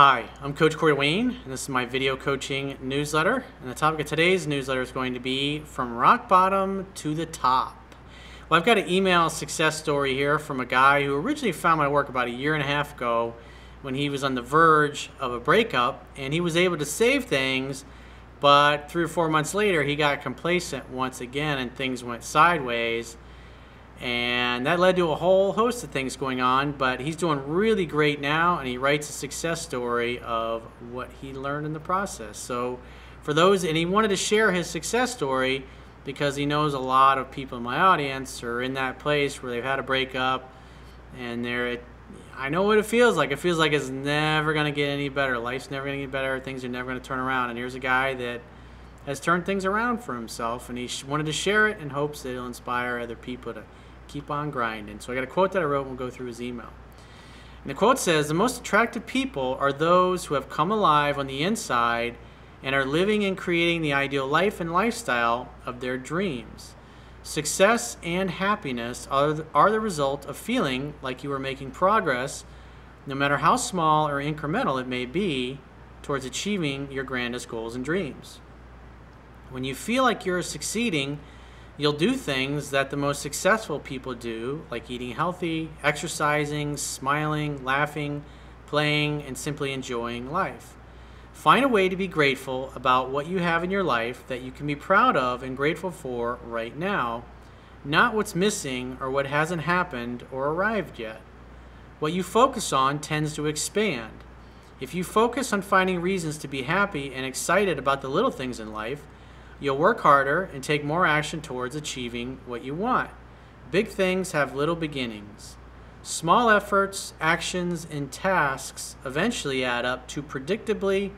Hi, I'm Coach Corey Wayne, and this is my video coaching newsletter. And the topic of today's newsletter is going to be From Rock Bottom to the Top. Well, I've got an email success story here from a guy who originally found my work about a year and a half ago when he was on the verge of a breakup, and he was able to save things, but three or four months later, he got complacent once again, and things went sideways and that led to a whole host of things going on but he's doing really great now and he writes a success story of what he learned in the process so for those and he wanted to share his success story because he knows a lot of people in my audience are in that place where they've had a breakup and they're I know what it feels like. It feels like it's never going to get any better. Life's never going to get better. Things are never going to turn around. And here's a guy that has turned things around for himself, and he wanted to share it in hopes that it'll inspire other people to keep on grinding. So I got a quote that I wrote, and we'll go through his email. And the quote says The most attractive people are those who have come alive on the inside and are living and creating the ideal life and lifestyle of their dreams. Success and happiness are the, are the result of feeling like you are making progress, no matter how small or incremental it may be, towards achieving your grandest goals and dreams. When you feel like you're succeeding, You'll do things that the most successful people do, like eating healthy, exercising, smiling, laughing, playing, and simply enjoying life. Find a way to be grateful about what you have in your life that you can be proud of and grateful for right now, not what's missing or what hasn't happened or arrived yet. What you focus on tends to expand. If you focus on finding reasons to be happy and excited about the little things in life, You'll work harder and take more action towards achieving what you want. Big things have little beginnings. Small efforts, actions, and tasks eventually add up to predictably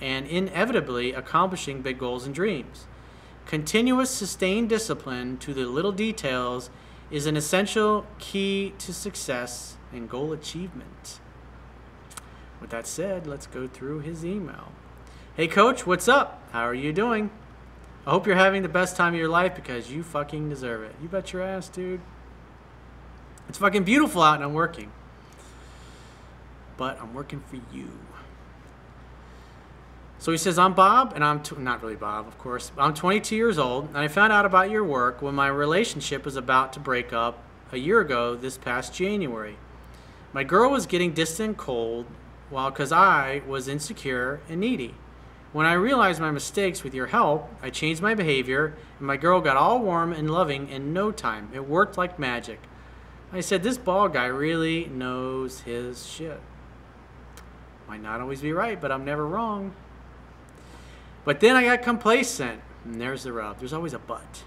and inevitably accomplishing big goals and dreams. Continuous, sustained discipline to the little details is an essential key to success and goal achievement. With that said, let's go through his email. Hey, coach, what's up? How are you doing? I hope you're having the best time of your life because you fucking deserve it. You bet your ass, dude. It's fucking beautiful out and I'm working. But I'm working for you. So he says, I'm Bob, and I'm not really Bob, of course. I'm 22 years old, and I found out about your work when my relationship was about to break up a year ago this past January. My girl was getting distant and cold, while because I was insecure and needy. When I realized my mistakes with your help, I changed my behavior, and my girl got all warm and loving in no time. It worked like magic. I said, This ball guy really knows his shit. Might not always be right, but I'm never wrong. But then I got complacent, and there's the rub. There's always a but.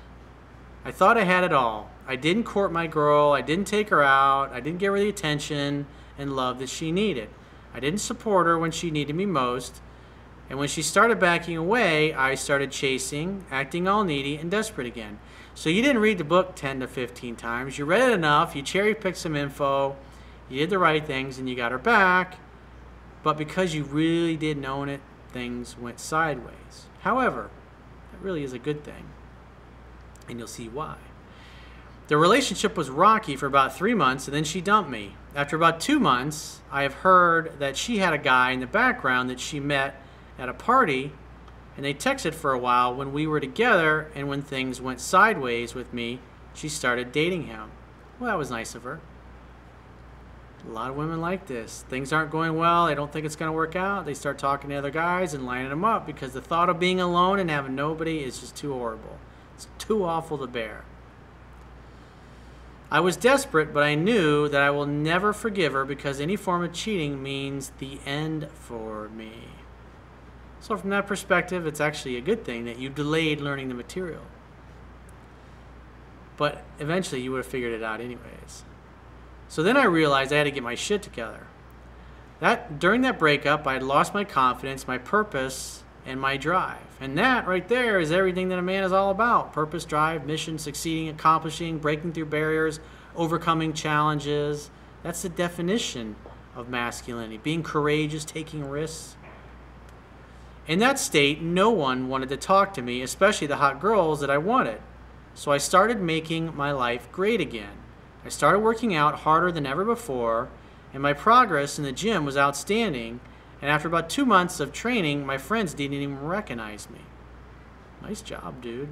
I thought I had it all. I didn't court my girl, I didn't take her out, I didn't give her the attention and love that she needed. I didn't support her when she needed me most. And when she started backing away, I started chasing, acting all needy and desperate again. So you didn't read the book 10 to 15 times. You read it enough, you cherry picked some info, you did the right things, and you got her back. But because you really didn't own it, things went sideways. However, that really is a good thing. And you'll see why. The relationship was rocky for about three months, and then she dumped me. After about two months, I have heard that she had a guy in the background that she met at a party and they texted for a while. When we were together and when things went sideways with me she started dating him. Well that was nice of her. A lot of women like this. Things aren't going well. They don't think it's going to work out. They start talking to other guys and lining them up because the thought of being alone and having nobody is just too horrible. It's too awful to bear. I was desperate, but I knew that I will never forgive her because any form of cheating means the end for me. So from that perspective, it's actually a good thing that you delayed learning the material. But eventually you would have figured it out anyways. So then I realized I had to get my shit together. That during that breakup, I had lost my confidence, my purpose, and my drive. And that right there is everything that a man is all about. Purpose, drive, mission, succeeding, accomplishing, breaking through barriers, overcoming challenges. That's the definition of masculinity. Being courageous, taking risks. In that state, no one wanted to talk to me, especially the hot girls that I wanted. So I started making my life great again. I started working out harder than ever before, and my progress in the gym was outstanding And after about two months of training, my friends didn't even recognize me. Nice job, dude.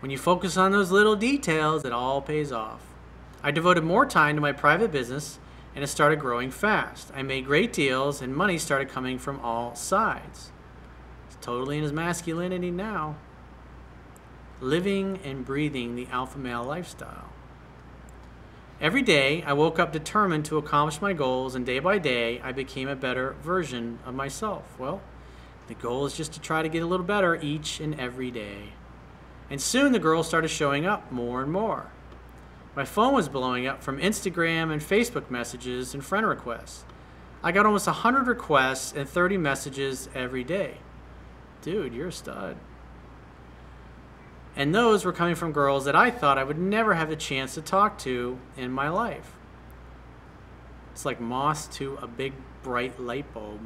When you focus on those little details, it all pays off. I devoted more time to my private business and it started growing fast. I made great deals and money started coming from all sides. He's totally in his masculinity now. Living and breathing the alpha male lifestyle. Every day, I woke up determined to accomplish my goals, and day by day, I became a better version of myself. Well, the goal is just to try to get a little better each and every day. And soon the girls started showing up more and more. My phone was blowing up from Instagram and Facebook messages and friend requests. I got almost 100 requests and 30 messages every day. Dude, you're a stud. And those were coming from girls that I thought I would never have the chance to talk to in my life. It's like moss to a big bright light bulb.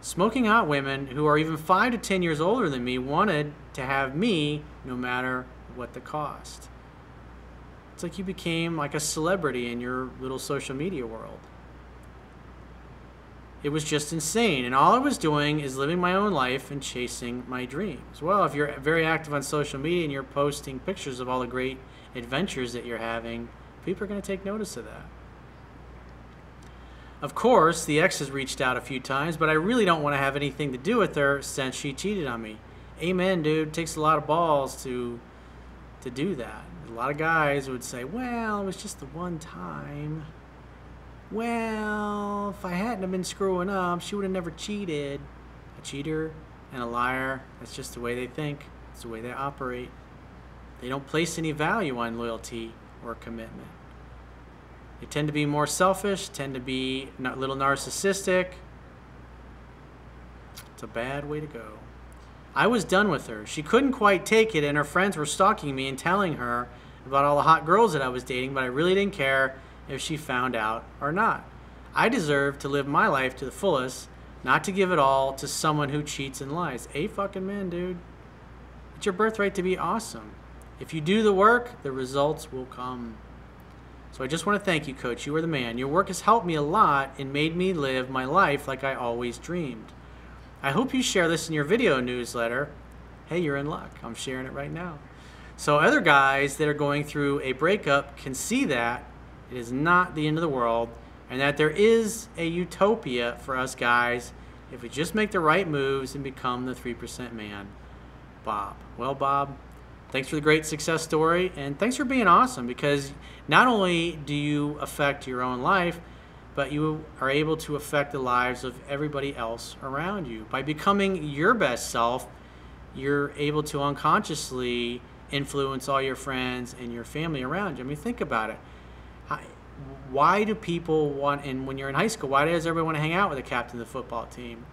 Smoking hot women who are even 5 to 10 years older than me wanted to have me no matter what the cost. It's like you became like a celebrity in your little social media world. It was just insane. And all I was doing is living my own life and chasing my dreams. Well, if you're very active on social media and you're posting pictures of all the great adventures that you're having, people are going to take notice of that. Of course, the ex has reached out a few times, but I really don't want to have anything to do with her since she cheated on me. Amen, dude. It takes a lot of balls to to do that. A lot of guys would say, "Well, it was just the one time." Well, if I hadn't have been screwing up, she would have never cheated. A cheater and a liar, that's just the way they think. It's the way they operate. They don't place any value on loyalty or commitment. They tend to be more selfish, tend to be a little narcissistic. It's a bad way to go. I was done with her. She couldn't quite take it, and her friends were stalking me and telling her about all the hot girls that I was dating, but I really didn't care if she found out or not. I deserve to live my life to the fullest, not to give it all to someone who cheats and lies. A fucking man, dude. It's your birthright to be awesome. If you do the work, the results will come. So I just want to thank you, Coach. You are the man. Your work has helped me a lot and made me live my life like I always dreamed. I hope you share this in your video newsletter. Hey, you're in luck. I'm sharing it right now. So other guys that are going through a breakup can see that it is not the end of the world, and that there is a utopia for us guys if we just make the right moves and become the 3% man. Bob. Well, Bob, thanks for the great success story, and thanks for being awesome because not only do you affect your own life, but you are able to affect the lives of everybody else around you. By becoming your best self, you're able to unconsciously influence all your friends and your family around you. I mean, think about it why do people want and when you're in high school why does everybody want to hang out with the captain of the football team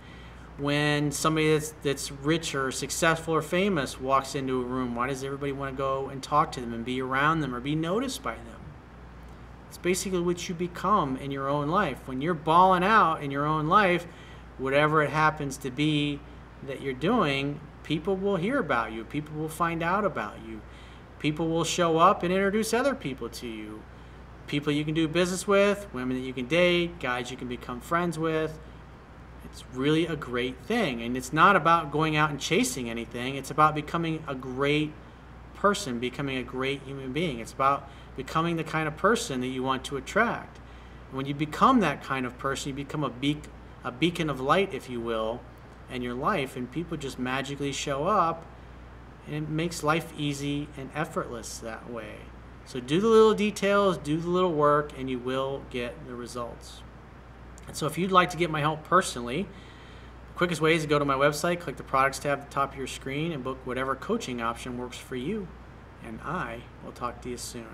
when somebody that's, that's rich or successful or famous walks into a room why does everybody want to go and talk to them and be around them or be noticed by them it's basically what you become in your own life when you're balling out in your own life whatever it happens to be that you're doing people will hear about you people will find out about you people will show up and introduce other people to you people you can do business with, women that you can date, guys you can become friends with. It's really a great thing. And it's not about going out and chasing anything, it's about becoming a great person, becoming a great human being. It's about becoming the kind of person that you want to attract. And when you become that kind of person, you become a, a beacon of light, if you will, in your life, and people just magically show up, and it makes life easy and effortless that way. So do the little details, do the little work, and you will get the results. And so if you'd like to get my help personally, the quickest way is to go to my website, click the products tab at the top of your screen, and book whatever coaching option works for you. And I will talk to you soon.